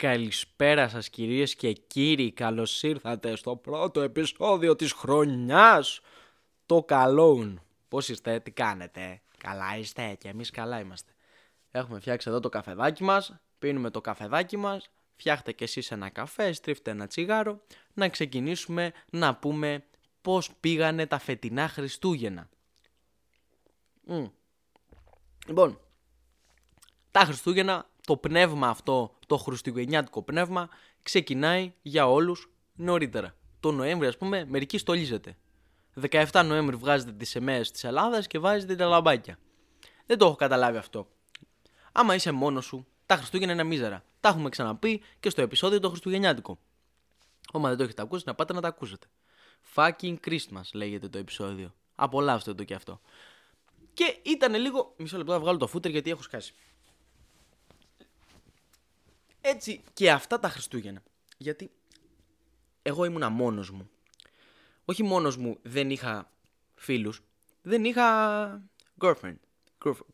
Καλησπέρα σας κυρίες και κύριοι, καλώς ήρθατε στο πρώτο επεισόδιο της χρονιάς. Το καλόν. Πώς είστε, τι κάνετε, καλά είστε; Και εμείς καλά είμαστε. Έχουμε φτιάξει εδώ το καφεδάκι μας, πίνουμε το καφεδάκι μας. Φτιάχτε κι εσείς ένα καφέ, στρίφτε ένα τσιγάρο. Να ξεκινήσουμε να πούμε πώς πήγανε τα φετινά Χριστούγεννα. Λοιπόν, τα Χριστούγεννα, το πνεύμα αυτό, το χριστουγεννιάτικο πνεύμα, ξεκινάει για όλους νωρίτερα. Το Νοέμβρη, ας πούμε, μερικοί στολίζεται. 17 Νοέμβρη βγάζετε τις σημαίες της Ελλάδας και βάζετε τα λαμπάκια. Δεν το έχω καταλάβει αυτό. Άμα είσαι μόνος σου, τα Χριστούγεννα είναι μίζερα. Τα έχουμε ξαναπεί και στο επεισόδιο το Χριστουγεννιάτικο. Όμα δεν το έχετε ακούσει, να πάτε να τα ακούσετε. Fucking Christmas λέγεται το επεισόδιο. Απολαύστε το και αυτό. Και ήταν λίγο. Μισό λεπτό να βγάλω το φούτερ γιατί έχω σκάσει. Έτσι και αυτά τα Χριστούγεννα. Γιατί εγώ ήμουνα μόνος μου. Όχι μόνος μου δεν είχα φίλους. Δεν είχα girlfriend.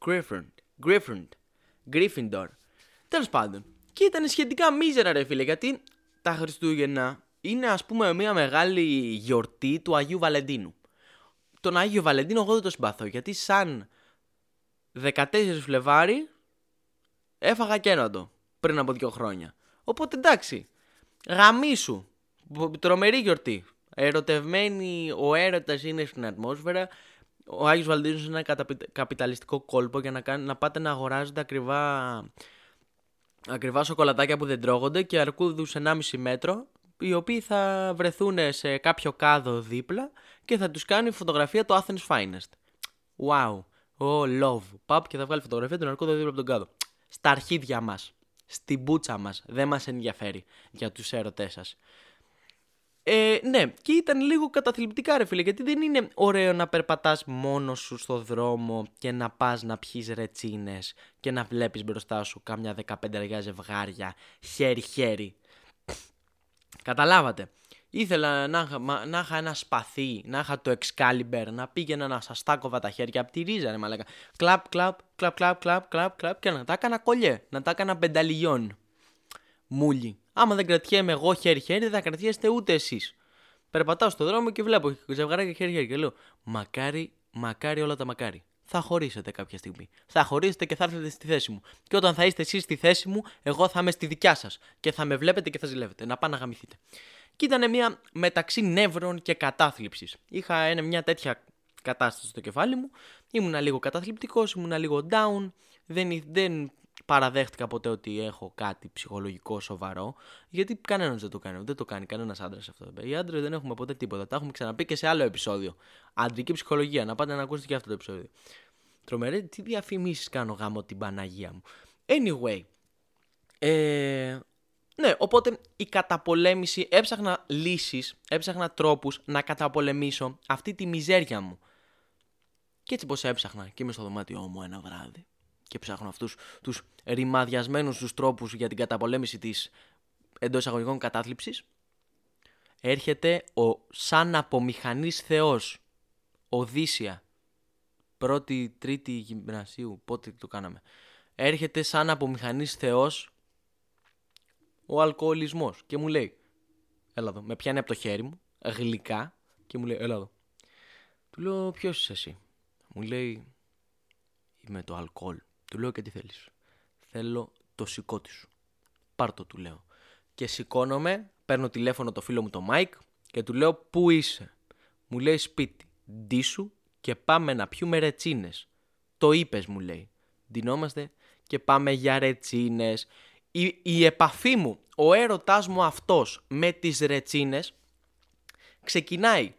Griffin. Griffin. Gryffindor. Τέλος πάντων. Και ήταν σχετικά μίζερα ρε φίλε γιατί τα Χριστούγεννα είναι ας πούμε μια μεγάλη γιορτή του Αγίου Βαλεντίνου. Τον Άγιο Βαλεντίνο εγώ δεν το συμπαθώ γιατί σαν 14 Φλεβάρι έφαγα κέρατο πριν από δύο χρόνια. Οπότε εντάξει, γαμίσου, τρομερή γιορτή. Ερωτευμένη, ο έρωτας είναι στην ατμόσφαιρα. Ο Άγιος Βαλεντίνος είναι ένα καπιταλιστικό κόλπο για να, κάνει, να πάτε να αγοράζετε ακριβά, ακριβά σοκολατάκια που δεν τρώγονται και αρκούδους 1,5 μέτρο οι οποίοι θα βρεθούν σε κάποιο κάδο δίπλα και θα τους κάνει φωτογραφία το Athens Finest. Wow. Oh, love. Πάω και θα βγάλει φωτογραφία του αρκούδο δίπλα από τον κάδο. Στα αρχίδια μας στην μπούτσα μας. Δεν μας ενδιαφέρει για τους έρωτές σας. Ε, ναι, και ήταν λίγο καταθλιπτικά ρε φίλε, γιατί δεν είναι ωραίο να περπατάς μόνος σου στο δρόμο και να πας να πιείς ρετσίνες και να βλέπεις μπροστά σου κάμια 15 ζευγάρια χέρι-χέρι. Καταλάβατε. Ήθελα να, να είχα ένα σπαθί, να είχα το Excalibur, να πήγαινα να σας τάκοβα τα χέρια από τη ρίζα, ρε μαλάκα. Κλαπ, κλαπ, κλαπ, κλαπ, κλαπ, κλαπ, κλαπ και να τα έκανα κολλιέ, να τα έκανα πενταλιών. Μούλι. Άμα δεν κρατιέμαι εγώ χέρι-χέρι, δεν θα κρατιέστε ούτε εσείς. Περπατάω στον δρόμο και βλέπω ζευγαράκια χέρι-χέρι και λέω Μακάρι, μακάρι όλα τα μακάρι. Θα χωρίσετε κάποια στιγμή. Θα χωρίσετε και θα έρθετε στη θέση μου. Και όταν θα είστε εσείς στη θέση μου, εγώ θα είμαι στη δικιά σας. Και θα με βλέπετε και θα ζηλεύετε. Να πάνε να γαμηθείτε και ήταν μια μεταξύ νεύρων και κατάθλιψης. Είχα ένα, μια τέτοια κατάσταση στο κεφάλι μου, ήμουνα λίγο καταθλιπτικός, ήμουνα λίγο down, δεν, δεν παραδέχτηκα ποτέ ότι έχω κάτι ψυχολογικό σοβαρό, γιατί κανένας δεν το κάνει, δεν το κάνει κανένας άντρας αυτό. Οι άντρες δεν έχουμε ποτέ τίποτα. Τα έχουμε ξαναπεί και σε άλλο επεισόδιο. Αντρική ψυχολογία, να πάτε να ακούσετε και αυτό το επεισόδιο. Τρομερέ, τι διαφημίσεις κάνω γάμο την Παναγία μου. Anyway, ε, ναι, οπότε η καταπολέμηση, έψαχνα λύσεις, έψαχνα τρόπους να καταπολεμήσω αυτή τη μιζέρια μου. Και έτσι πως έψαχνα και είμαι στο δωμάτιό μου ένα βράδυ και ψάχνω αυτούς τους ρημαδιασμένους τους τρόπους για την καταπολέμηση της εντός εισαγωγικών κατάθλιψης, έρχεται ο σαν απομηχανής θεός, Οδύσσια, πρώτη, τρίτη γυμνασίου, πότε το κάναμε. Έρχεται σαν από μηχανής θεός ο αλκοολισμός και μου λέει έλα εδώ, με πιάνει από το χέρι μου γλυκά και μου λέει έλα εδώ. Του λέω ποιος είσαι εσύ; Μου λέει είμαι το αλκοόλ. Του λέω και τι θέλεις; Θέλω το συκώτι σου. Πάρ το του λέω. Και σηκώνομαι, παίρνω τηλέφωνο το φίλο μου το Μάικ και του λέω πού είσαι; Μου λέει σπίτι. Ντύσου και πάμε να πιούμε ρετσίνες. Το είπες μου λέει. Ντυνόμαστε και πάμε για ρετσίνες η, η επαφή μου, ο έρωτάς μου αυτός με τις ρετσίνες ξεκινάει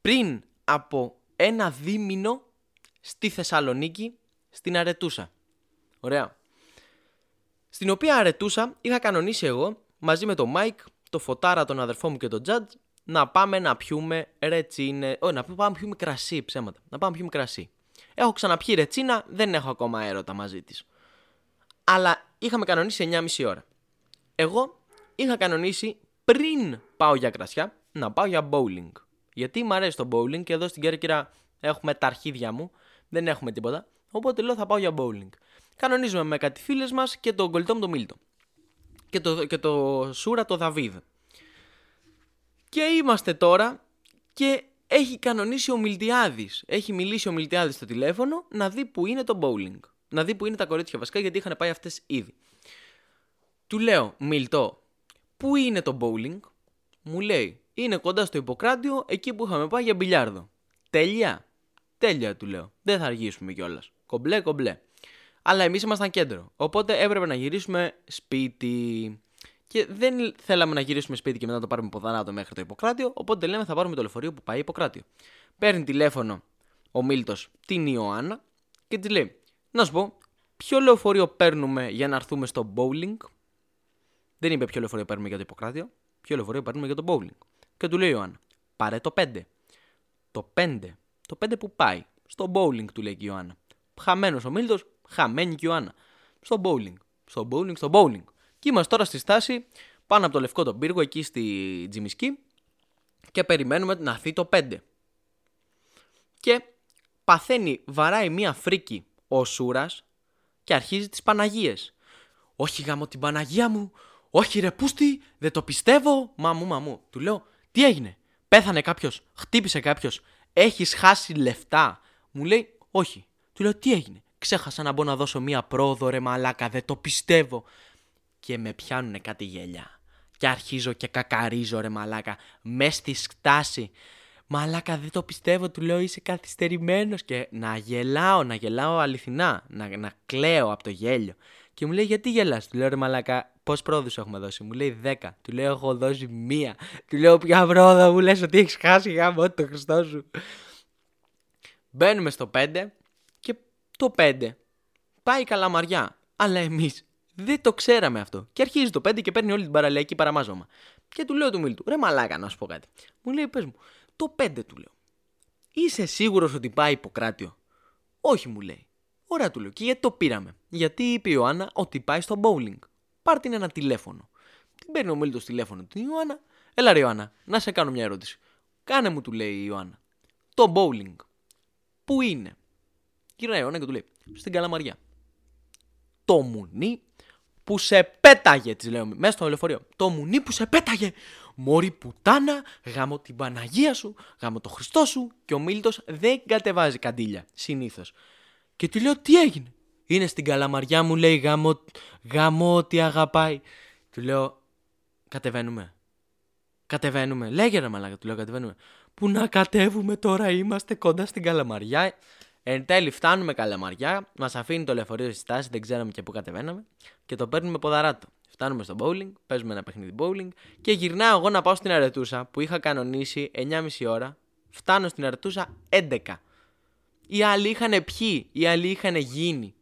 πριν από ένα δίμηνο στη Θεσσαλονίκη, στην Αρετούσα. Ωραία. Στην οποία Αρετούσα είχα κανονίσει εγώ μαζί με τον Μάικ, το Φωτάρα, τον αδερφό μου και τον Τζατζ να πάμε να πιούμε ρετσίνε. Όχι, να πάμε να πιούμε κρασί, ψέματα. Να πάμε να πιούμε κρασί. Έχω ξαναπιεί ρετσίνα, δεν έχω ακόμα έρωτα μαζί της. Αλλά είχαμε κανονίσει 9,5 ώρα. Εγώ είχα κανονίσει πριν πάω για κρασιά να πάω για bowling. Γιατί μου αρέσει το bowling και εδώ στην Κέρκυρα έχουμε τα αρχίδια μου, δεν έχουμε τίποτα. Οπότε λέω θα πάω για bowling. Κανονίζουμε με κάτι φίλες μας και τον κολλητό μου τον Μίλτο. και το, και το Σούρα το Δαβίδ. Και είμαστε τώρα και έχει κανονίσει ο Μιλτιάδης. Έχει μιλήσει ο Μιλτιάδης στο τηλέφωνο να δει που είναι το bowling. Να δει που είναι τα κορίτσια βασικά γιατί είχαν πάει αυτές ήδη. Του λέω, Μιλτό, πού είναι το bowling; Μου λέει, είναι κοντά στο Ιπποκράτιο, εκεί που είχαμε πάει για μπιλιάρδο. Τέλεια. Τέλεια, του λέω. Δεν θα αργήσουμε κιόλας. Κομπλέ, κομπλέ. Αλλά εμείς ήμασταν κέντρο. Οπότε έπρεπε να γυρίσουμε σπίτι. Και δεν θέλαμε να γυρίσουμε σπίτι και μετά να το πάρουμε ποδανάτο μέχρι το Ιπποκράτιο. Οπότε λέμε θα πάρουμε το λεωφορείο που πάει Ιπποκράτιο. Παίρνει τηλέφωνο ο Μίλτος την Ιωάννα και της λέει: Να σου πω, ποιο λεωφορείο παίρνουμε για να έρθουμε στο bowling; Δεν είπε ποιο λεωφορείο παίρνουμε για το Ιπποκράτιο. Ποιο λεωφορείο παίρνουμε για το bowling. Και του λέει η Ιωάννα: Πάρε το 5. Το 5. Το 5 που πάει. Στο bowling του λέει η Ιωάννα. Χαμένος ο Μίλτος, χαμένη και η Ιωάννα. Στο bowling. Στο bowling, στο bowling. Και είμαστε τώρα στη στάση πάνω από το λευκό τον πύργο εκεί στη Τζιμισκή και περιμένουμε να έρθει το 5. Και παθαίνει, βαράει μία φρίκη ο Σούρας και αρχίζει τις Παναγίες. Όχι γάμο την Παναγία μου, όχι ρε πούστη, δεν το πιστεύω, μαμού μαμού. Του λέω, τι έγινε, πέθανε κάποιος, χτύπησε κάποιος, έχεις χάσει λεφτά; Μου λέει, όχι. Του λέω, τι έγινε, ξέχασα να μπω να δώσω μία πρόοδο ρε μαλάκα, δεν το πιστεύω και με πιάνουνε κάτι γέλια. Και αρχίζω και κακαρίζω ρε μαλάκα, μες στη στάση. Μαλάκα δεν το πιστεύω, του λέω είσαι καθυστερημένος και να γελάω, να γελάω αληθινά, να, να κλαίω από το γέλιο. Και μου λέει γιατί γελάς, του λέω ρε μαλάκα πώ πρόοδους έχουμε δώσει, μου λέει 10, του λέω έχω δώσει μία, του λέω ποια πρόοδο μου λες ότι έχεις χάσει γάμο το Χριστό σου. Μπαίνουμε στο 5 και το 5 πάει καλαμαριά, αλλά εμείς δεν το ξέραμε αυτό. Και αρχίζει το 5 και παίρνει όλη την παραλιακή παραμάζωμα. Και του λέω του Μίλτου, ρε μαλάκα να σου πω κάτι. Μου λέει, πες μου, το 5 του λέω. Είσαι σίγουρος ότι πάει υποκράτιο. Όχι, μου λέει. Ωραία, του λέω. Και γιατί το πήραμε; Γιατί είπε η Ιωάννα ότι πάει στο bowling. Πάρ την ένα τηλέφωνο. Την παίρνει ο Μίλτος τηλέφωνο την Ιωάννα. Έλα, ρε Ιωάννα, να σε κάνω μια ερώτηση. Κάνε μου, του λέει η Ιωάννα. Το bowling. Πού είναι. Κύριε Ιωάννα και του λέει. Στην καλαμαριά. Το μουνί που σε πέταγε, της λέω μέσα στο λεωφορείο. Το μουνί που σε πέταγε. Μωρή πουτάνα, γάμο την Παναγία σου, γάμο το Χριστό σου και ο Μίλτος δεν κατεβάζει καντήλια, συνήθως. Και του λέω τι έγινε; Είναι στην καλαμαριά μου λέει γάμο, γάμο ότι αγαπάει. Του λέω κατεβαίνουμε. Κατεβαίνουμε. Λέγε ρε μαλάκα, του λέω κατεβαίνουμε. Που να κατέβουμε τώρα είμαστε κοντά στην καλαμαριά. Εν τέλει φτάνουμε καλαμαριά, μας αφήνει το λεωφορείο στη στάση, δεν ξέραμε και πού κατεβαίναμε και το παίρνουμε ποδαράτο. Φτάνουμε στο bowling, παίζουμε ένα παιχνίδι bowling και γυρνάω εγώ να πάω στην αρετούσα που είχα κανονίσει 9,5 ώρα. Φτάνω στην αρετούσα 11. Οι άλλοι είχαν πιει, οι άλλοι είχαν γίνει.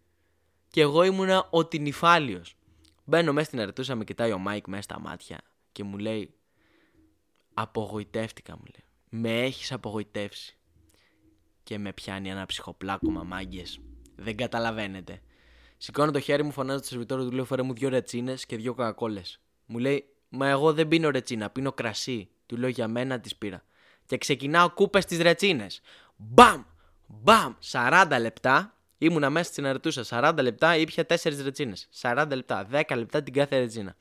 Και εγώ ήμουνα ο νηφάλιος. Μπαίνω μέσα στην αρετούσα, με κοιτάει ο Μάικ μέσα στα μάτια και μου λέει Απογοητεύτηκα, μου λέει. Με έχεις απογοητεύσει και με πιάνει ένα ψυχοπλάκωμα μάγκες. Δεν καταλαβαίνετε. Σηκώνω το χέρι μου, φωνάζω στο σερβιτόρο του λέω: Φέρε μου δύο ρετσίνες και δύο κακόλε. Μου λέει: Μα εγώ δεν πίνω ρετσίνα, πίνω κρασί. Του λέω: Για μένα τις πήρα. Και ξεκινάω κούπες στις ρετσίνες. Μπαμ! Μπαμ! 40 λεπτά. Ήμουνα μέσα στην αρετούσα. 40 λεπτά ήπια 4 ρετσίνες. 40 λεπτά. 10 λεπτά την κάθε ρετσίνα.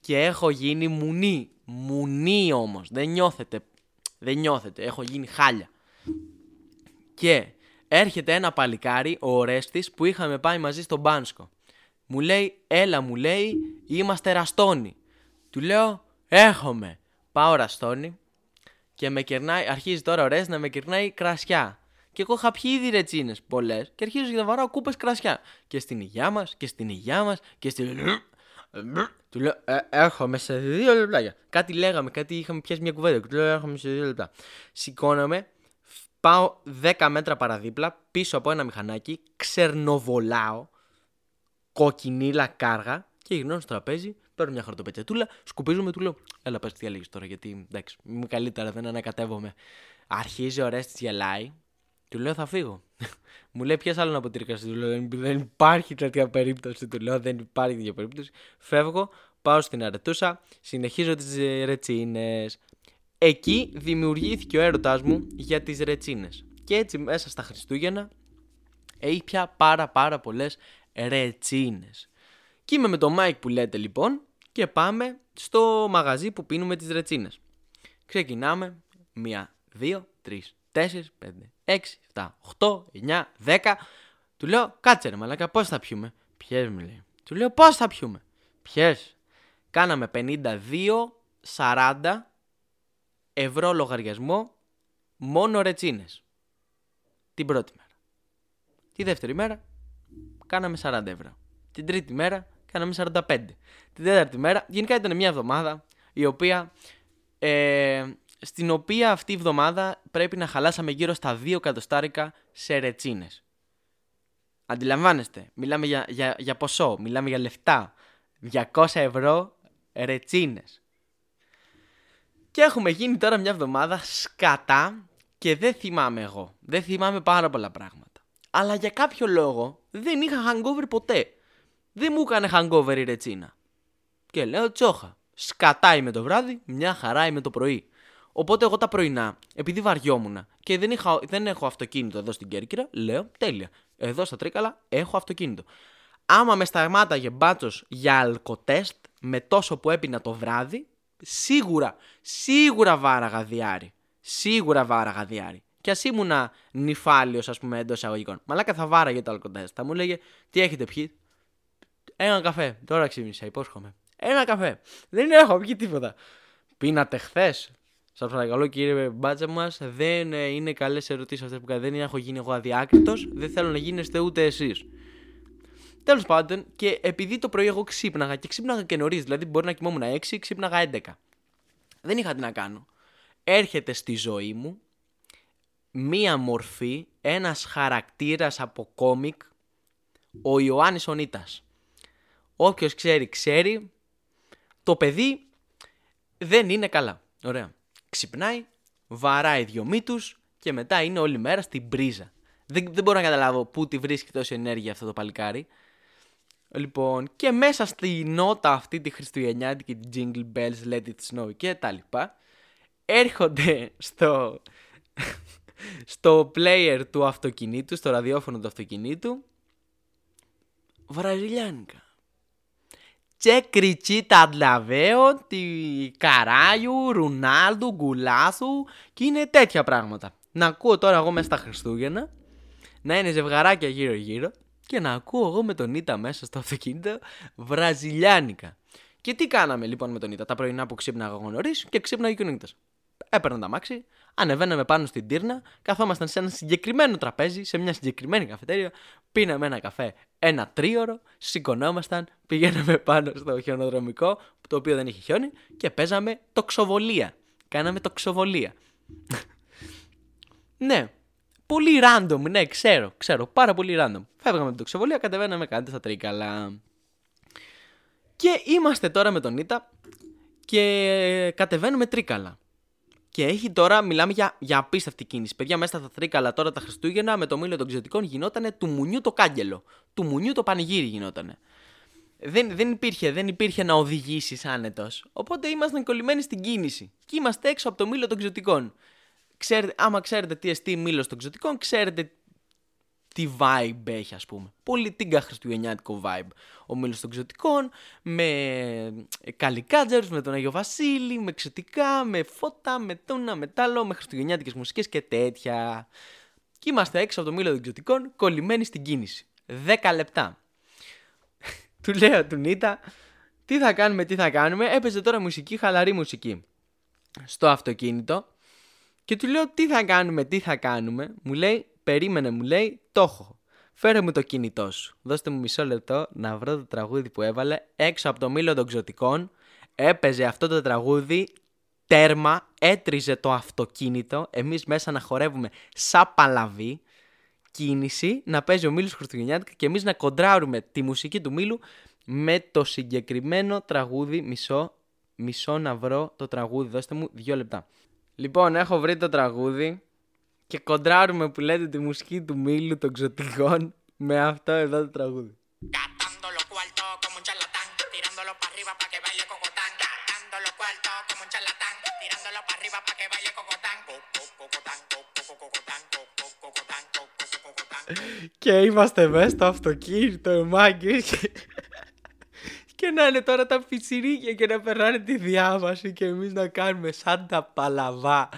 Και έχω γίνει μουνί. Μουνί όμως. Δεν νιώθετε. Δεν νιώθετε. Έχω γίνει χάλια. Και έρχεται ένα παλικάρι, ο Ορέστης, που είχαμε πάει μαζί στον Μπάνσκο. Μου λέει, έλα μου λέει, είμαστε ραστόνι. Του λέω, έχομαι. Πάω ραστόνι και με κερνάει, αρχίζει τώρα ο Ρέστης να με κερνάει κρασιά. Και εγώ είχα πιει ήδη ρετσίνες πολλές και αρχίζω και να βαράω κούπες κρασιά. Και στην υγειά μας και στην υγειά μας και στην. Του λέω, ε, έρχομαι σε δύο λεπτά. Κάτι λέγαμε, κάτι είχαμε πιάσει μια κουβέντα. Του λέω, έρχομαι σε δύο λεπτά. Σηκώνομαι, Πάω 10 μέτρα παραδίπλα, πίσω από ένα μηχανάκι, ξερνοβολάω, κοκκινίλα κάργα και γυρνάω στο τραπέζι, παίρνω μια χαρτοπετσετούλα, σκουπίζομαι, του λέω: Έλα, πες τι έλεγε τώρα, γιατί εντάξει, είμαι καλύτερα, δεν ανακατεύομαι. Αρχίζει ο Ρέστη, γελάει, του λέω: Θα φύγω. Μου λέει: Ποια άλλο να αποτυρκαστεί, του λέω: Δεν υπάρχει τέτοια περίπτωση, του λέω: Δεν υπάρχει τέτοια περίπτωση. Φεύγω, πάω στην αρετούσα, συνεχίζω τις ρετσίνες. Εκεί δημιουργήθηκε ο έρωτάς μου για τις ρετσίνες. Και έτσι μέσα στα Χριστούγεννα έχει πιει πάρα πάρα πολλές ρετσίνες. Και είμαι με τον Μάικ που λέτε λοιπόν και πάμε στο μαγαζί που πίνουμε τις ρετσίνες. Ξεκινάμε. Μία, δύο, τρεις, τέσσερις, πέντε, έξι, εφτά, οχτώ, εννιά, δέκα. Του λέω, κάτσε ρε μαλάκα, πόσα θα πιούμε; Ποιες μου λέει. Του λέω, πώς θα πιούμε; Ποιες. Κάναμε 52-40 ευρώ λογαριασμό μόνο ρετσίνες. Την πρώτη μέρα. Τη δεύτερη μέρα κάναμε 40 ευρώ. Την τρίτη μέρα κάναμε 45. Την τέταρτη μέρα, γενικά ήταν μια εβδομάδα η οποία, ε, στην οποία αυτή η εβδομάδα πρέπει να χαλάσαμε γύρω στα 2 εκατοστάρικα σε ρετσίνες. Αντιλαμβάνεστε, μιλάμε για, για, για ποσό, μιλάμε για λεφτά. 200 ευρώ ρετσίνες. Και έχουμε γίνει τώρα μια εβδομάδα σκατά και δεν θυμάμαι εγώ. Δεν θυμάμαι πάρα πολλά πράγματα. Αλλά για κάποιο λόγο δεν είχα hangover ποτέ. Δεν μου έκανε hangover η ρετσίνα. Και λέω τσόχα. Σκατά είμαι το βράδυ, μια χαρά είμαι το πρωί. Οπότε εγώ τα πρωινά, επειδή βαριόμουν και δεν, είχα, δεν έχω αυτοκίνητο εδώ στην Κέρκυρα, λέω τέλεια. Εδώ στα Τρίκαλα έχω αυτοκίνητο. Άμα με σταμάταγε μπάτσος για αλκοτέστ με τόσο που έπινα το βράδυ, σίγουρα, σίγουρα βάραγα διάρη. Σίγουρα βάραγα διάρη. Και ας ήμουνα νυφάλιος, ας πούμε, εντός εισαγωγικών. Μαλάκα θα βάραγε το αλκοτέστ. Θα μου λέγε τι έχετε πιει; Ένα καφέ. Τώρα ξύπνησα, υπόσχομαι. Ένα καφέ. Δεν έχω πιει τίποτα. Πίνατε χθες; Σας παρακαλώ κύριε μπάτσα μας, δεν ε, είναι καλές ερωτήσεις αυτές που κάνετε. Δεν έχω γίνει εγώ αδιάκριτος. Δεν θέλω να γίνεστε ούτε εσείς. Τέλος πάντων, και επειδή το πρωί εγώ ξύπναγα και ξύπναγα και νωρίς, δηλαδή μπορεί να κοιμόμουν 6, ξύπναγα 11. Δεν είχα τι να κάνω. Έρχεται στη ζωή μου μία μορφή, ένας χαρακτήρας από κόμικ, ο Ιωάννης Ονίτας. Όποιος ξέρει, ξέρει. Το παιδί δεν είναι καλά. Ωραία. Ξυπνάει, βαράει δυο μύτους και μετά είναι όλη μέρα στην πρίζα. Δεν, δεν μπορώ να καταλάβω πού τη βρίσκει τόση ενέργεια αυτό το παλικάρι. Λοιπόν, και μέσα στη νότα αυτή τη Χριστουγεννιάτικη, τη Jingle Bells, Let It Snow και τα λοιπά, έρχονται στο, στο player του αυτοκινήτου, στο ραδιόφωνο του αυτοκινήτου, βραζιλιάνικα. Και κριτσίτα αντλαβέο, τη Καράγιου, Ρουνάλντου, Γκουλάθου και είναι τέτοια πράγματα. Να ακούω τώρα εγώ μέσα στα Χριστούγεννα, να είναι ζευγαράκια γύρω-γύρω και να ακούω εγώ με τον Ήτα μέσα στο αυτοκίνητο βραζιλιάνικα. Και τι κάναμε λοιπόν με τον Ήτα, τα πρωινά που ξύπναγα εγώ νωρίς και ξύπναγε και ο Νίτα. Έπαιρνα τα μάξι, ανεβαίναμε πάνω στην τύρνα, καθόμασταν σε ένα συγκεκριμένο τραπέζι, σε μια συγκεκριμένη καφετέρια, πίναμε ένα καφέ ένα τρίωρο, σηκωνόμασταν, πηγαίναμε πάνω στο χιονοδρομικό, το οποίο δεν είχε χιόνι, και παίζαμε τοξοβολία. Κάναμε τοξοβολία. ναι, Πολύ random, ναι, ξέρω, ξέρω, πάρα πολύ random. Φεύγαμε από το ξεβολία, κατεβαίναμε κάτι στα τρίκαλα. Και είμαστε τώρα με τον Ήτα και κατεβαίνουμε τρίκαλα. Και έχει τώρα, μιλάμε για, για απίστευτη κίνηση. Παιδιά, μέσα στα τρίκαλα τώρα τα Χριστούγεννα με το μήλο των ξωτικών γινότανε του μουνιού το κάγκελο. Του μουνιού το πανηγύρι γινότανε. Δεν, δεν, υπήρχε, δεν υπήρχε να οδηγήσεις άνετος. Οπότε ήμασταν κολλημένοι στην κίνηση. Και είμαστε έξω από το μήλο των ξωτικών ξέρετε, άμα ξέρετε τι εστί μήλος των ξωτικών, ξέρετε τι vibe έχει, ας πούμε. Πολύ τίγκα χριστουγεννιάτικο vibe. Ο μήλος των ξωτικών, με καλικάτζερου, με τον Αγιο Βασίλη, με ξωτικά, με φώτα, με τόνα, με τάλο, με χριστουγεννιάτικες μουσικές και τέτοια. Και είμαστε έξω από το μήλο των ξωτικών, κολλημένοι στην κίνηση. 10 λεπτά. του λέω του Νίτα, τι θα κάνουμε, τι θα κάνουμε; Έπαιζε τώρα μουσική, χαλαρή μουσική. Στο αυτοκίνητο και του λέω τι θα κάνουμε, τι θα κάνουμε; Μου λέει, περίμενε, μου λέει, το έχω. Φέρε μου το κινητό σου. Δώστε μου μισό λεπτό να βρω το τραγούδι που έβαλε έξω από το μήλο των ξωτικών. Έπαιζε αυτό το τραγούδι τέρμα, έτριζε το αυτοκίνητο. Εμείς μέσα να χορεύουμε σαν παλαβή. Κίνηση, να παίζει ο Μήλος Χριστουγεννιάτικα και εμείς να κοντράρουμε τη μουσική του Μήλου με το συγκεκριμένο τραγούδι. Μισό, μισό να βρω το τραγούδι. Δώστε μου δύο λεπτά. Λοιπόν, έχω βρει το τραγούδι και κοντράρουμε που λέτε τη μουσική του Μήλου των Ξωτικών με αυτό εδώ το τραγούδι. Και είμαστε μέσα στο αυτοκίνητο, μάγκες και... και να είναι τώρα τα πιτσιρίκια και να περνάνε τη διάβαση και εμείς να κάνουμε σαν τα παλαβά.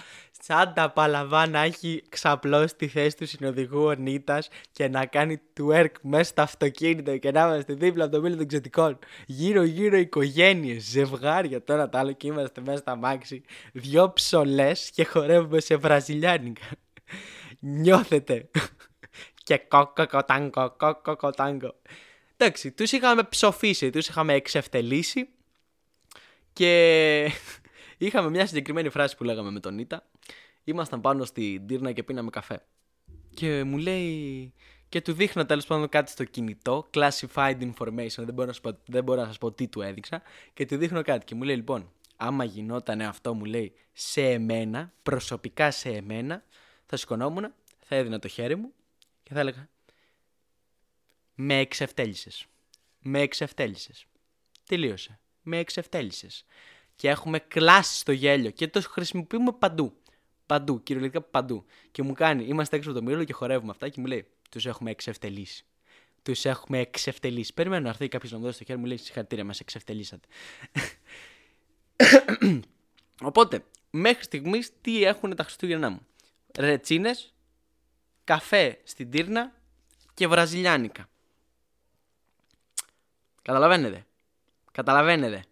Σαν τα παλαβά να έχει ξαπλώσει τη θέση του συνοδηγού ο Νίτας και να κάνει twerk μέσα στο αυτοκίνητο και να είμαστε δίπλα από το μήλο των ξετικών. Γύρω γύρω οικογένειες, ζευγάρια τώρα τα άλλο και είμαστε μέσα στα μάξι. Δυο ψολές και χορεύουμε σε βραζιλιάνικα. Νιώθετε. και κόκο κοτάγκο, κόκο κοτάγκο. Εντάξει, τους είχαμε ψοφήσει, τους είχαμε εξευτελίσει και είχαμε μια συγκεκριμένη φράση που λέγαμε με τον Νίτα. Ήμασταν πάνω στην τύρνα και πίναμε καφέ. Και μου λέει και του δείχνω τέλος πάντων κάτι στο κινητό, classified information, δεν μπορώ, να σας πω, δεν μπορώ να σας πω τι του έδειξα και του δείχνω κάτι και μου λέει λοιπόν, άμα γινόταν αυτό μου λέει σε εμένα, προσωπικά σε εμένα, θα σηκωνόμουν, θα έδινα το χέρι μου και θα έλεγα με εξευτέλισες. Με εξευτέλισες. Τελείωσε. Με εξευτέλισες. Και έχουμε κλάσεις στο γέλιο και το χρησιμοποιούμε παντού. Παντού, κυριολεκτικά παντού. Και μου κάνει, είμαστε έξω από το μήλο και χορεύουμε αυτά και μου λέει, τους έχουμε εξευτελίσει. Τους έχουμε εξευτελίσει. Περιμένω να έρθει κάποιος να μου δώσει το χέρι μου, λέει συγχαρητήρια, μας εξευτελίσατε. Οπότε, μέχρι στιγμής τι έχουν τα Χριστούγεννά μου; Ρετσίνες, καφέ στην τύρνα και βραζιλιάνικα. Καταλαβαίνετε. Καταλαβαίνετε.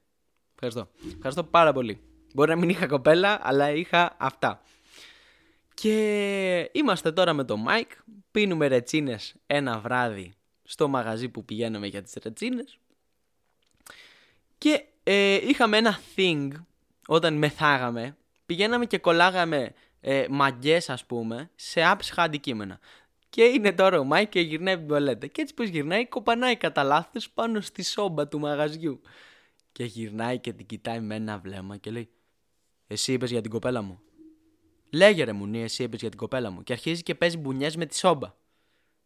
Ευχαριστώ. Ευχαριστώ πάρα πολύ. Μπορεί να μην είχα κοπέλα, αλλά είχα αυτά. Και είμαστε τώρα με το Mike, πίνουμε ρετσίνες ένα βράδυ στο μαγαζί που πηγαίνουμε για τις ρετσίνες και ε, είχαμε ένα thing όταν μεθάγαμε, πηγαίναμε και κολλάγαμε ε, μαγκιές ας πούμε σε άψυχα αντικείμενα. Και είναι τώρα ο Μάικ και γυρνάει από την τουαλέτα. Και έτσι πως γυρνάει, κοπανάει κατά λάθος πάνω στη σόμπα του μαγαζιού. Και γυρνάει και την κοιτάει με ένα βλέμμα και λέει Εσύ είπες για την κοπέλα μου. Λέγε ρε μου, εσύ είπες για την κοπέλα μου. Και αρχίζει και παίζει μπουνιές με τη σόμπα.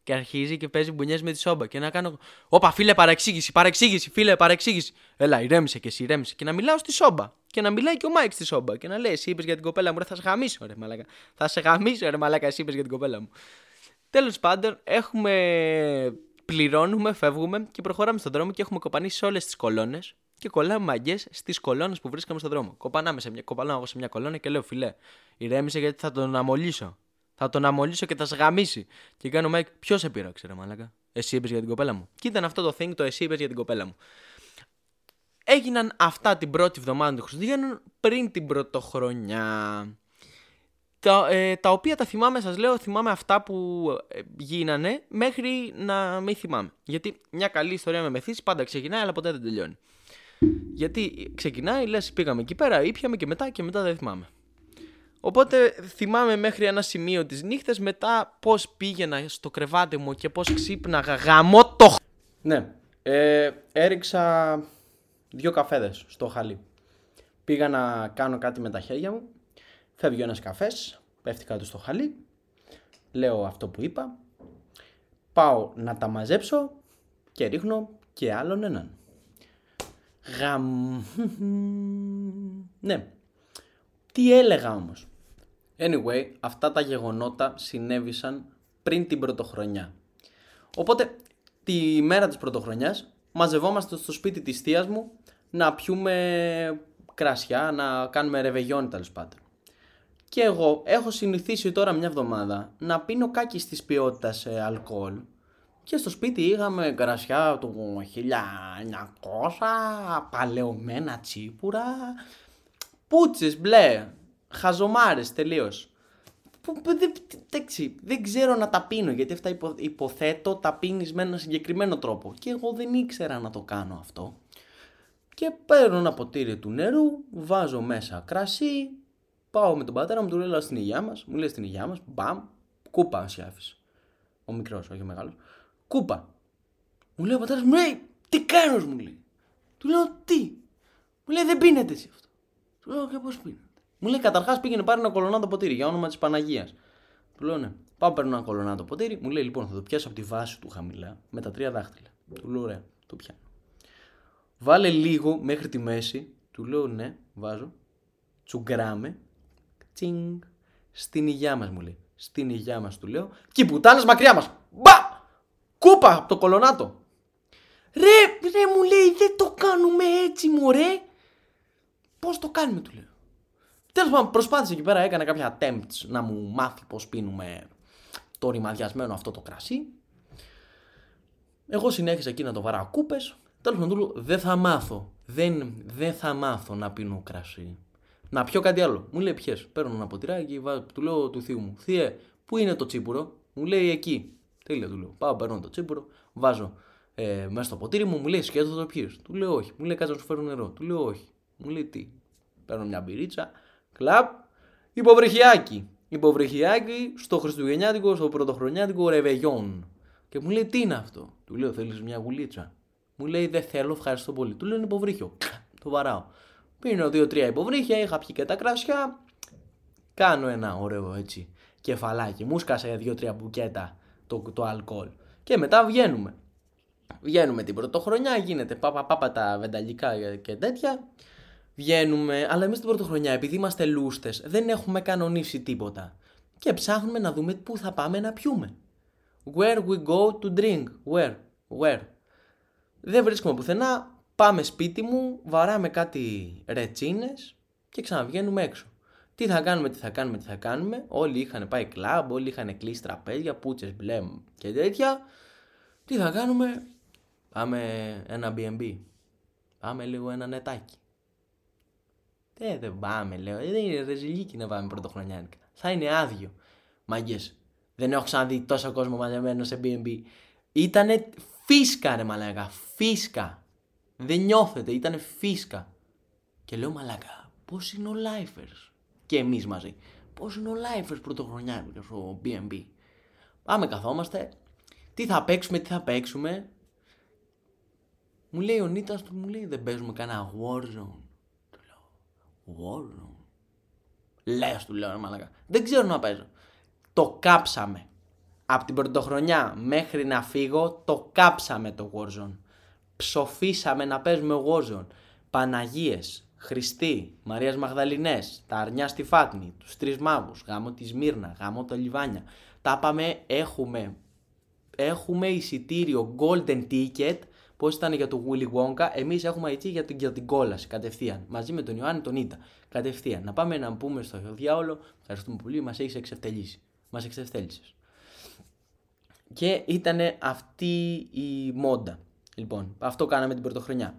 Και αρχίζει και παίζει μπουνιές με τη σόμπα. Και να κάνω. Όπα, φίλε, παρεξήγηση, παρεξήγηση, φίλε, παρεξήγηση. Έλα, ηρέμησε και εσύ, ηρέμησε. Και να μιλάω στη σόμπα. Και να μιλάει και ο Μάικ στη σόμπα. Και να λέει, Εσύ είπες για την κοπέλα μου, ρε, θα σε γαμήσω, ρε, μαλάκα. Θα σε γαμήσω, ρε, μαλάκα, εσύ είπες για την κοπέλα μου. Τέλος πάντων, έχουμε. Πληρώνουμε, φεύγουμε και προχωράμε στον δρόμο και έχουμε κοπανήσει όλες τις κολόνες και κολλάμε μαγκιές στις κολόνες που βρίσκαμε στον δρόμο. Κοπανάμε σε μια, κοπανάω σε μια κολόνα και λέω φίλε, ηρέμησε γιατί θα τον αμολήσω. Θα τον αμολήσω και θα σε γαμήσει. Και κάνω Μάικ, ποιος σε πείραξε, ρε μαλάκα; Εσύ είπες για την κοπέλα μου. Και ήταν αυτό το thing, το εσύ είπες για την κοπέλα μου. Έγιναν αυτά την πρώτη εβδομάδα του Χριστουγέννων πριν την πρωτοχρονιά. Τα, ε, τα οποία τα θυμάμαι, σας λέω, θυμάμαι αυτά που ε, γίνανε μέχρι να μην θυμάμαι. Γιατί μια καλή ιστορία με μεθύσεις πάντα ξεκινάει αλλά ποτέ δεν τελειώνει. Γιατί ξεκινάει, λες, πήγαμε εκεί πέρα, ήπιαμε και μετά και μετά δεν θυμάμαι. Οπότε θυμάμαι μέχρι ένα σημείο τις νύχτες μετά πώς πήγαινα στο κρεβάτι μου και πώς ξύπναγα γαμό το Ναι, ε, έριξα δύο καφέδες στο χαλί. Πήγα να κάνω κάτι με τα χέρια μου, φεύγει ένας καφές, πέφτει κάτω στο χαλί, λέω αυτό που είπα, πάω να τα μαζέψω και ρίχνω και άλλον έναν. Γαμ... ναι. Τι έλεγα όμως; Anyway, αυτά τα γεγονότα συνέβησαν πριν την πρωτοχρονιά. Οπότε, τη μέρα της πρωτοχρονιάς, μαζευόμαστε στο σπίτι της θείας μου να πιούμε κρασιά, να κάνουμε ρεβεγιόν τέλος πάντων. Και εγώ έχω συνηθίσει τώρα μια εβδομάδα να πίνω κάκι της ποιότητας ε, αλκοόλ και στο σπίτι είχαμε κρασιά του 1900, παλαιωμένα τσίπουρα, πούτσες μπλε, χαζομάρες τελείως. δεν ξέρω να τα πίνω γιατί αυτά υποθέτω τα πίνεις με ένα συγκεκριμένο τρόπο και εγώ δεν ήξερα να το κάνω αυτό. Και παίρνω ένα ποτήρι του νερού, βάζω μέσα κρασί, πάω με τον πατέρα μου, του λέω στην υγειά μας, μου λέει στην υγειά μας, μπαμ, κούπα σιάφης. Ο μικρός, όχι ο μεγάλος κούπα. Μου λέει ο πατέρας μου, λέει, τι κάνω, μου λέει. Του λέω, τι. Μου λέει, δεν πίνετε εσύ αυτό. Του λέω, και πώς πίνετε. Μου λέει, καταρχάς πήγαινε πάρει ένα κολονάτο ποτήρι για όνομα της Παναγίας. Του λέω, ναι. Πάω παίρνω ένα κολονάτο ποτήρι. Μου λέει, λοιπόν, θα το πιάσω από τη βάση του χαμηλά με τα τρία δάχτυλα. Του λέω, ωραία, το πιάνω. Βάλε λίγο μέχρι τη μέση. Του λέω, ναι, βάζω. Τσουγκράμε. Τσινγκ. Στην υγειά μας, μου λέει. Στην υγειά μας, του λέω. Και οι πουτάνες μακριά μας. Μπα! Κούπα από το κολονάτο. Ρε, ρε μου λέει δεν το κάνουμε έτσι μωρέ. Πώς το κάνουμε του λέω. Τέλος πάντων, προσπάθησε εκεί πέρα, έκανε κάποια attempts να μου μάθει πώς πίνουμε το ρημαδιασμένο αυτό το κρασί. Εγώ συνέχισα εκεί να το βαράω κούπες. Τέλος πάντων, του λέω: Δεν θα μάθω. Δεν, δεν θα μάθω να πίνω κρασί. Να πιω κάτι άλλο. Μου λέει: Ποιε. Παίρνω ένα ποτηράκι, του λέω του θείου μου: Θείε, πού είναι το τσίπουρο; Μου λέει: Εκεί. Τέλεια του λέω. Πάω, παίρνω το τσίπουρο, βάζω ε, μέσα στο ποτήρι μου, μου λέει: Σκέτο το πιεις. Του λέω: Όχι. Μου λέει: Κάτσε να σου φέρω νερό. Του λέω: Όχι. Μου λέει: Τι. Παίρνω μια μπυρίτσα, κλαπ, υποβρυχιάκι. Υποβρυχιάκι στο Χριστουγεννιάτικο, στο Πρωτοχρονιάτικο Ρεβεγιόν. Και μου λέει: Τι είναι αυτό; Του λέω: Θέλεις μια γουλίτσα. Μου λέει: Δεν θέλω, ευχαριστώ πολύ. Του λέω: Είναι υποβρύχιο. Το βαράω. Πίνω δύο-τρία υποβρύχια, είχα πιει και τα κράσια. Κάνω ένα ωραίο έτσι κεφαλάκι. Μου σκάσε δύο-τρία μπουκέτα το, το αλκοόλ. Και μετά βγαίνουμε. Βγαίνουμε την πρωτοχρονιά, γίνεται πάπα πάπα τα βενταλικά και τέτοια. Βγαίνουμε, αλλά εμείς την πρωτοχρονιά, επειδή είμαστε λούστες, δεν έχουμε κανονίσει τίποτα. Και ψάχνουμε να δούμε πού θα πάμε να πιούμε. Where we go to drink. Where. Where. Δεν βρίσκουμε πουθενά. Πάμε σπίτι μου, βαράμε κάτι ρετσίνες και ξαναβγαίνουμε έξω. Τι θα κάνουμε, τι θα κάνουμε, τι θα κάνουμε. Όλοι είχαν πάει κλαμπ, όλοι είχαν κλείσει τραπέζια, πούτσες μπλε και τέτοια. Τι θα κάνουμε, πάμε ένα BNB. Πάμε λίγο ένα νετάκι. Ε, δεν πάμε, λέω. Ε, δεν είναι ρεζιλίκι να πάμε πρωτοχρονιάτικα. Θα είναι άδειο. Μαγκέ. Δεν έχω ξαναδεί τόσο κόσμο μαζεμένο σε BNB. Ήτανε φίσκα, ρε μαλάκα. Φίσκα. Δεν νιώθετε, ήτανε φίσκα. Και λέω μαλάκα, πώς είναι ο Lifers; Και εμείς μαζί. Πώς είναι ο Lifers πρωτοχρονιάτικα στο BNB. Πάμε, καθόμαστε. Τι θα παίξουμε, τι θα παίξουμε. Μου λέει ο Νίτας του, μου λέει δεν παίζουμε κανένα Warzone. Του λέω, Warzone. Λες, του λέω, μαλακά. Δεν ξέρω να παίζω. Το κάψαμε. Από την πρωτοχρονιά μέχρι να φύγω, το κάψαμε το Warzone. Ψοφήσαμε να παίζουμε Warzone. Παναγίες, Χριστή, Μαρίας Μαγδαληνές, τα αρνιά στη Φάτνη, τους τρεις μάγους, γάμο της Μύρνα, γάμο τα Λιβάνια. Τα πάμε, έχουμε, έχουμε εισιτήριο golden ticket, πώς ήταν για το Willy Wonka, εμείς έχουμε έτσι για την, για την κόλαση κατευθείαν, μαζί με τον Ιωάννη τον Ήτα, κατευθείαν. Να πάμε να πούμε στο διάολο, ευχαριστούμε πολύ, μας έχεις εξευτελίσει. Μας εξευτέλισες. Και ήταν αυτή η μόντα. Λοιπόν, αυτό κάναμε την πρωτοχρονιά.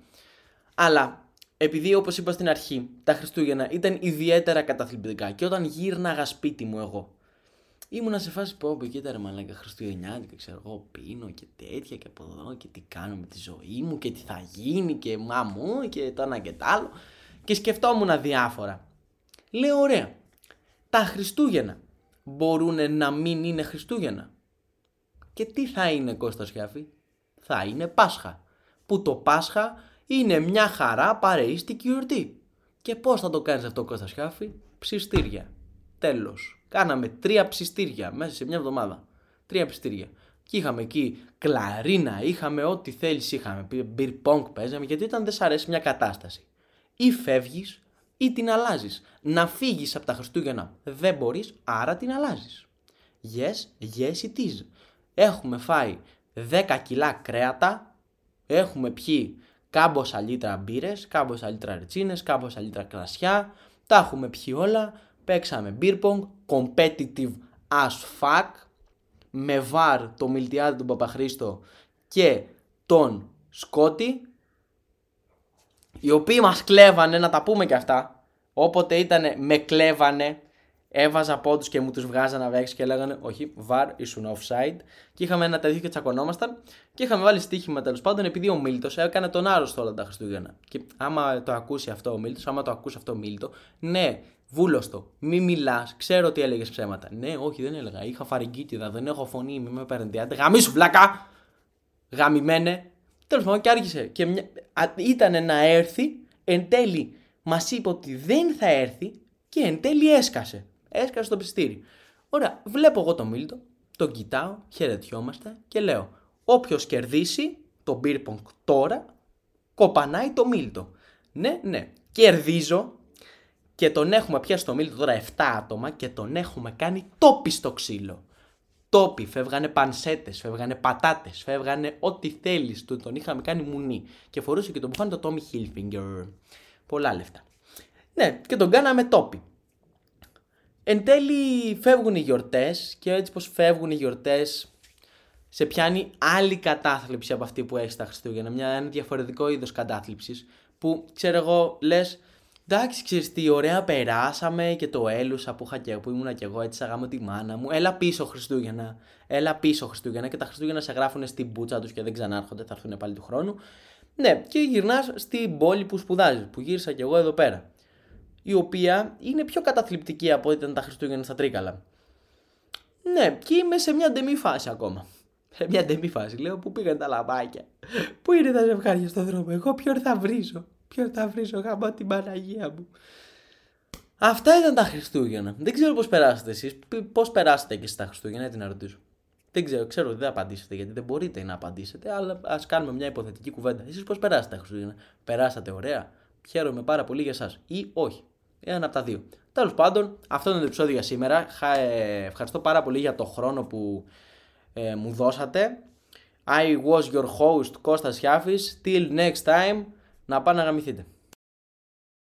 Αλλά επειδή όπως είπα στην αρχή, τα Χριστούγεννα ήταν ιδιαίτερα καταθλιπτικά και όταν γύρναγα σπίτι μου εγώ, ήμουνα σε φάση που όπου κοίτα ρε μαλάκα Χριστουγεννιάτικα, ξέρω εγώ, πίνω και τέτοια και από εδώ και τι κάνω με τη ζωή μου και τι θα γίνει και μα μου και το ένα και το άλλο. Και σκεφτόμουν διάφορα. Λέω ωραία, τα Χριστούγεννα μπορούν να μην είναι Χριστούγεννα. Και τι θα είναι Κώστας Σιάφη, θα είναι Πάσχα. Που το Πάσχα είναι μια χαρά παρεΐστικη γιορτή. Και πώς θα το κάνεις αυτό Κώστα Σιάφη, ψιστήρια. Τέλος. Κάναμε τρία ψιστήρια μέσα σε μια εβδομάδα. Τρία ψιστήρια. Και είχαμε εκεί κλαρίνα, είχαμε ό,τι θέλεις είχαμε. Beer pong παίζαμε γιατί όταν δεν σ' αρέσει μια κατάσταση. Ή φεύγεις ή την αλλάζεις. Να φύγεις από τα Χριστούγεννα δεν μπορείς, άρα την αλλάζεις. Yes, yes it is. Έχουμε φάει 10 κιλά κρέατα, έχουμε πιει κάμποσα λίτρα μπύρες, κάμποσα λίτρα ρετσίνες, κάμποσα λίτρα κρασιά. Τα έχουμε πιει όλα. Παίξαμε beer pong, competitive as fuck. Με βαρ το Μιλτιάδη του Παπαχρίστο και τον Σκότη. Οι οποίοι μας κλέβανε, να τα πούμε και αυτά. Όποτε ήταν με κλέβανε έβαζα πόντους και μου τους βγάζανε να και λέγανε Όχι, βαρ, ήσουν offside. Και είχαμε ένα τέτοιο και τσακωνόμασταν. Και είχαμε βάλει στοίχημα τέλος πάντων επειδή ο Μίλτος έκανε τον άρρωστο όλα τα Χριστούγεννα. Και άμα το ακούσει αυτό ο Μίλτος, άμα το ακούσει αυτό ο Μίλτο, ναι, βούλωστο, μη μιλάς, ξέρω ότι έλεγες ψέματα. Ναι, όχι, δεν έλεγα. Είχα φαρικίτιδα, δεν έχω φωνή, μη με παίρνετε. Γαμίσου, βλάκα! Γαμημένε. Τέλος πάντων και άρχισε. Και μια... ήταν να έρθει, εν τέλει μας είπε ότι δεν θα έρθει και εν τέλει έσκασε. Έσκασε το πιστήρι. Ωραία, βλέπω εγώ τον Μίλτο, τον κοιτάω, χαιρετιόμαστε και λέω: Όποιος κερδίσει το beer pong τώρα, κοπανάει το Μίλτο. Ναι, ναι. Κερδίζω και τον έχουμε πιάσει το Μίλτο τώρα 7 άτομα και τον έχουμε κάνει τόπι στο ξύλο. τόποι, φεύγανε πανσέτες, φεύγανε πατάτες, φεύγανε ό,τι θέλεις. Τον, τον είχαμε κάνει μουνί. Και φορούσε και τον μπουφάνι το Tommy Hilfiger. Πολλά λεφτά. Ναι, και τον κάναμε τόπι. Εν τέλει φεύγουν οι γιορτές και έτσι πως φεύγουν οι γιορτές σε πιάνει άλλη κατάθλιψη από αυτή που έχει στα Χριστούγεννα. Μια, ένα διαφορετικό είδος κατάθλιψης που ξέρω εγώ λες. Εντάξει, ξέρεις τι ωραία περάσαμε και το έλουσα που, είχα και, που ήμουνα και εγώ έτσι αγάμω τη μάνα μου. Έλα πίσω Χριστούγεννα. Έλα πίσω Χριστούγεννα και τα Χριστούγεννα σε γράφουν στην πούτσα τους και δεν ξανάρχονται, θα έρθουν πάλι του χρόνου. Ναι, και γυρνάς στην πόλη που σπουδάζεις, που γύρισα και εγώ εδώ πέρα. Η οποία είναι πιο καταθλιπτική από ό,τι ήταν τα Χριστούγεννα στα Τρίκαλα. Ναι, και είμαι σε μια ντεμή φάση ακόμα. Σε μια ντεμή φάση. Λέω πού πήγαν τα λαμπάκια. Πού είναι τα ζευγάρια στον δρόμο; Εγώ ποιον θα βρίσω. Ποιον θα βρίσω. Γάμα την Παναγία μου; Αυτά ήταν τα Χριστούγεννα. Δεν ξέρω πώς περάσατε εσείς. Πώς περάσατε και στα Χριστούγεννα, έτσι να ρωτήσω. Δεν ξέρω, ξέρω ότι δεν απαντήσετε γιατί δεν μπορείτε να απαντήσετε, αλλά ας κάνουμε μια υποθετική κουβέντα. Εσείς πώς περάσατε τα Χριστούγεννα; Περάσατε ωραία; Χαίρομαι πάρα πολύ για εσάς. Ή όχι; Ένα από τα δύο. Τέλος πάντων, αυτό είναι το επεισόδιο για σήμερα. Ε, ευχαριστώ πάρα πολύ για το χρόνο που ε, μου δώσατε. I was your host Κώστας Χιάφης. Till next time, να πάνε να γαμηθείτε.